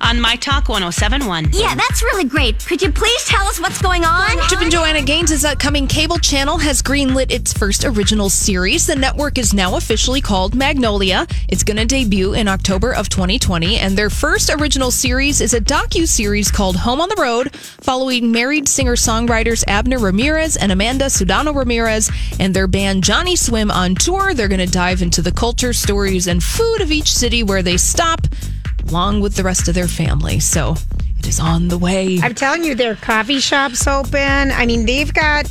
on My Talk 1071. Yeah, that's really great. Could you please tell us what's going on? Chip and Joanna Gaines' upcoming cable channel has greenlit its first original series. The network is now officially called Magnolia. It's going to debut in October of 2020, and their first original series is a docu-series called Home on the Road, following married singer-songwriters Abner Ramirez and Amanda Sudano Ramirez and their band Johnnyswim on tour. They're going to dive into the culture, stories, and food of each city where they stop along with the rest of their family. So it is on the way. I'm telling you, their coffee shops open. I mean, they've got.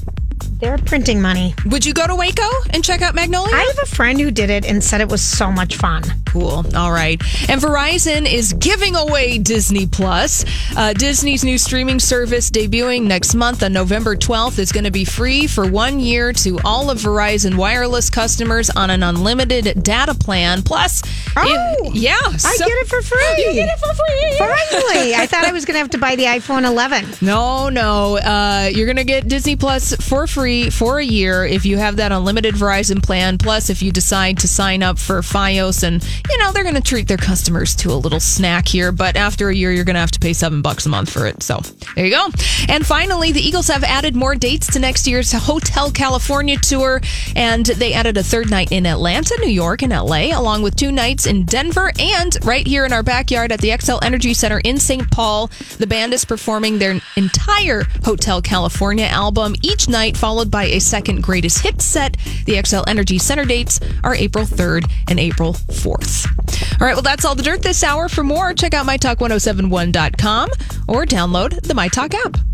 They're printing money. Would you go to Waco and check out Magnolia? I have a friend who did it and said it was so much fun. Cool. All right. And Verizon is giving away Disney Plus. Uh, Disney's new streaming service debuting next month on November 12th is going to be free for one year to all of Verizon wireless customers on an unlimited data plan. Plus, Oh, it- yeah, I so- get it for free. You get it for free. Finally, I thought I was going to have to buy the iPhone 11. No, no. Uh, you're going to get Disney Plus for free for a year if you have that unlimited Verizon plan. Plus, if you decide to sign up for Fios, and you know they're going to treat their customers to a little snack here. But after a year, you're going to have to pay seven bucks a month for it. So there you go. And finally, the Eagles have added more dates to next year's Hotel California tour, and they added a third night in Atlanta, New York, and LA, along with two in Denver and right here in our backyard at the Xcel Energy Center in St. Paul. The band is performing their entire Hotel California album each night, followed by a second greatest hits set. The Xcel Energy Center dates are April 3rd and April 4th. All right, well, that's all the dirt this hour. For more, check out mytalk1071.com or download the MyTalk app.